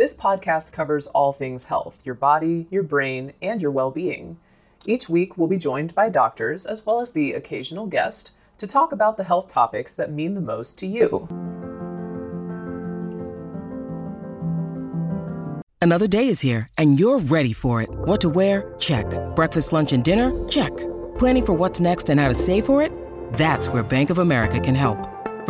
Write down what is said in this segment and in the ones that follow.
This podcast covers all things health your body, your brain, and your well being. Each week, we'll be joined by doctors as well as the occasional guest to talk about the health topics that mean the most to you. Another day is here, and you're ready for it. What to wear? Check. Breakfast, lunch, and dinner? Check. Planning for what's next and how to save for it? That's where Bank of America can help.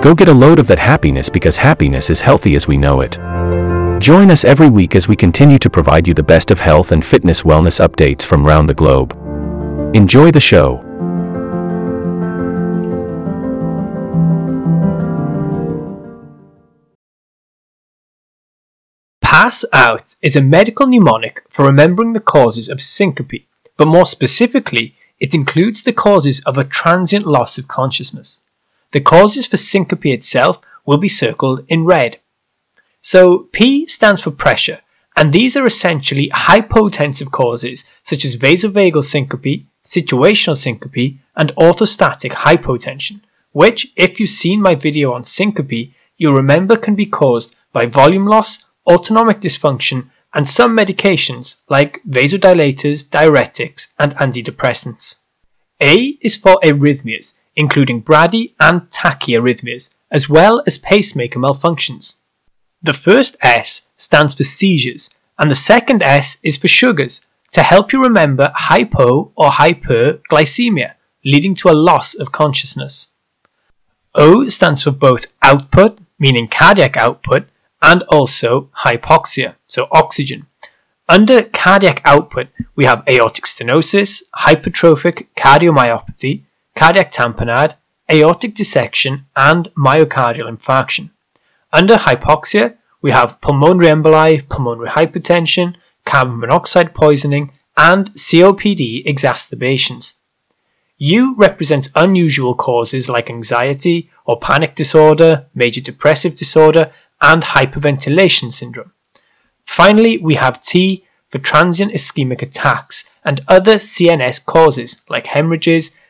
Go get a load of that happiness because happiness is healthy as we know it. Join us every week as we continue to provide you the best of health and fitness wellness updates from around the globe. Enjoy the show. Pass out is a medical mnemonic for remembering the causes of syncope, but more specifically, it includes the causes of a transient loss of consciousness. The causes for syncope itself will be circled in red. So P stands for pressure, and these are essentially hypotensive causes such as vasovagal syncope, situational syncope, and orthostatic hypotension, which, if you've seen my video on syncope, you'll remember can be caused by volume loss, autonomic dysfunction, and some medications like vasodilators, diuretics, and antidepressants. A is for arrhythmias, including brady and tachyarrhythmias, as well as pacemaker malfunctions. The first S stands for seizures, and the second S is for sugars, to help you remember hypo or hyperglycemia, leading to a loss of consciousness. O stands for both output, meaning cardiac output, and also hypoxia, so oxygen. Under cardiac output, we have aortic stenosis, hypertrophic cardiomyopathy, cardiac tamponade, aortic dissection, and myocardial infarction. Under hypoxia, we have pulmonary emboli, pulmonary hypertension, carbon monoxide poisoning, and COPD exacerbations. U represents unusual causes like anxiety or panic disorder, major depressive disorder, and hyperventilation syndrome. Finally, we have T for transient ischemic attacks and other CNS causes like hemorrhages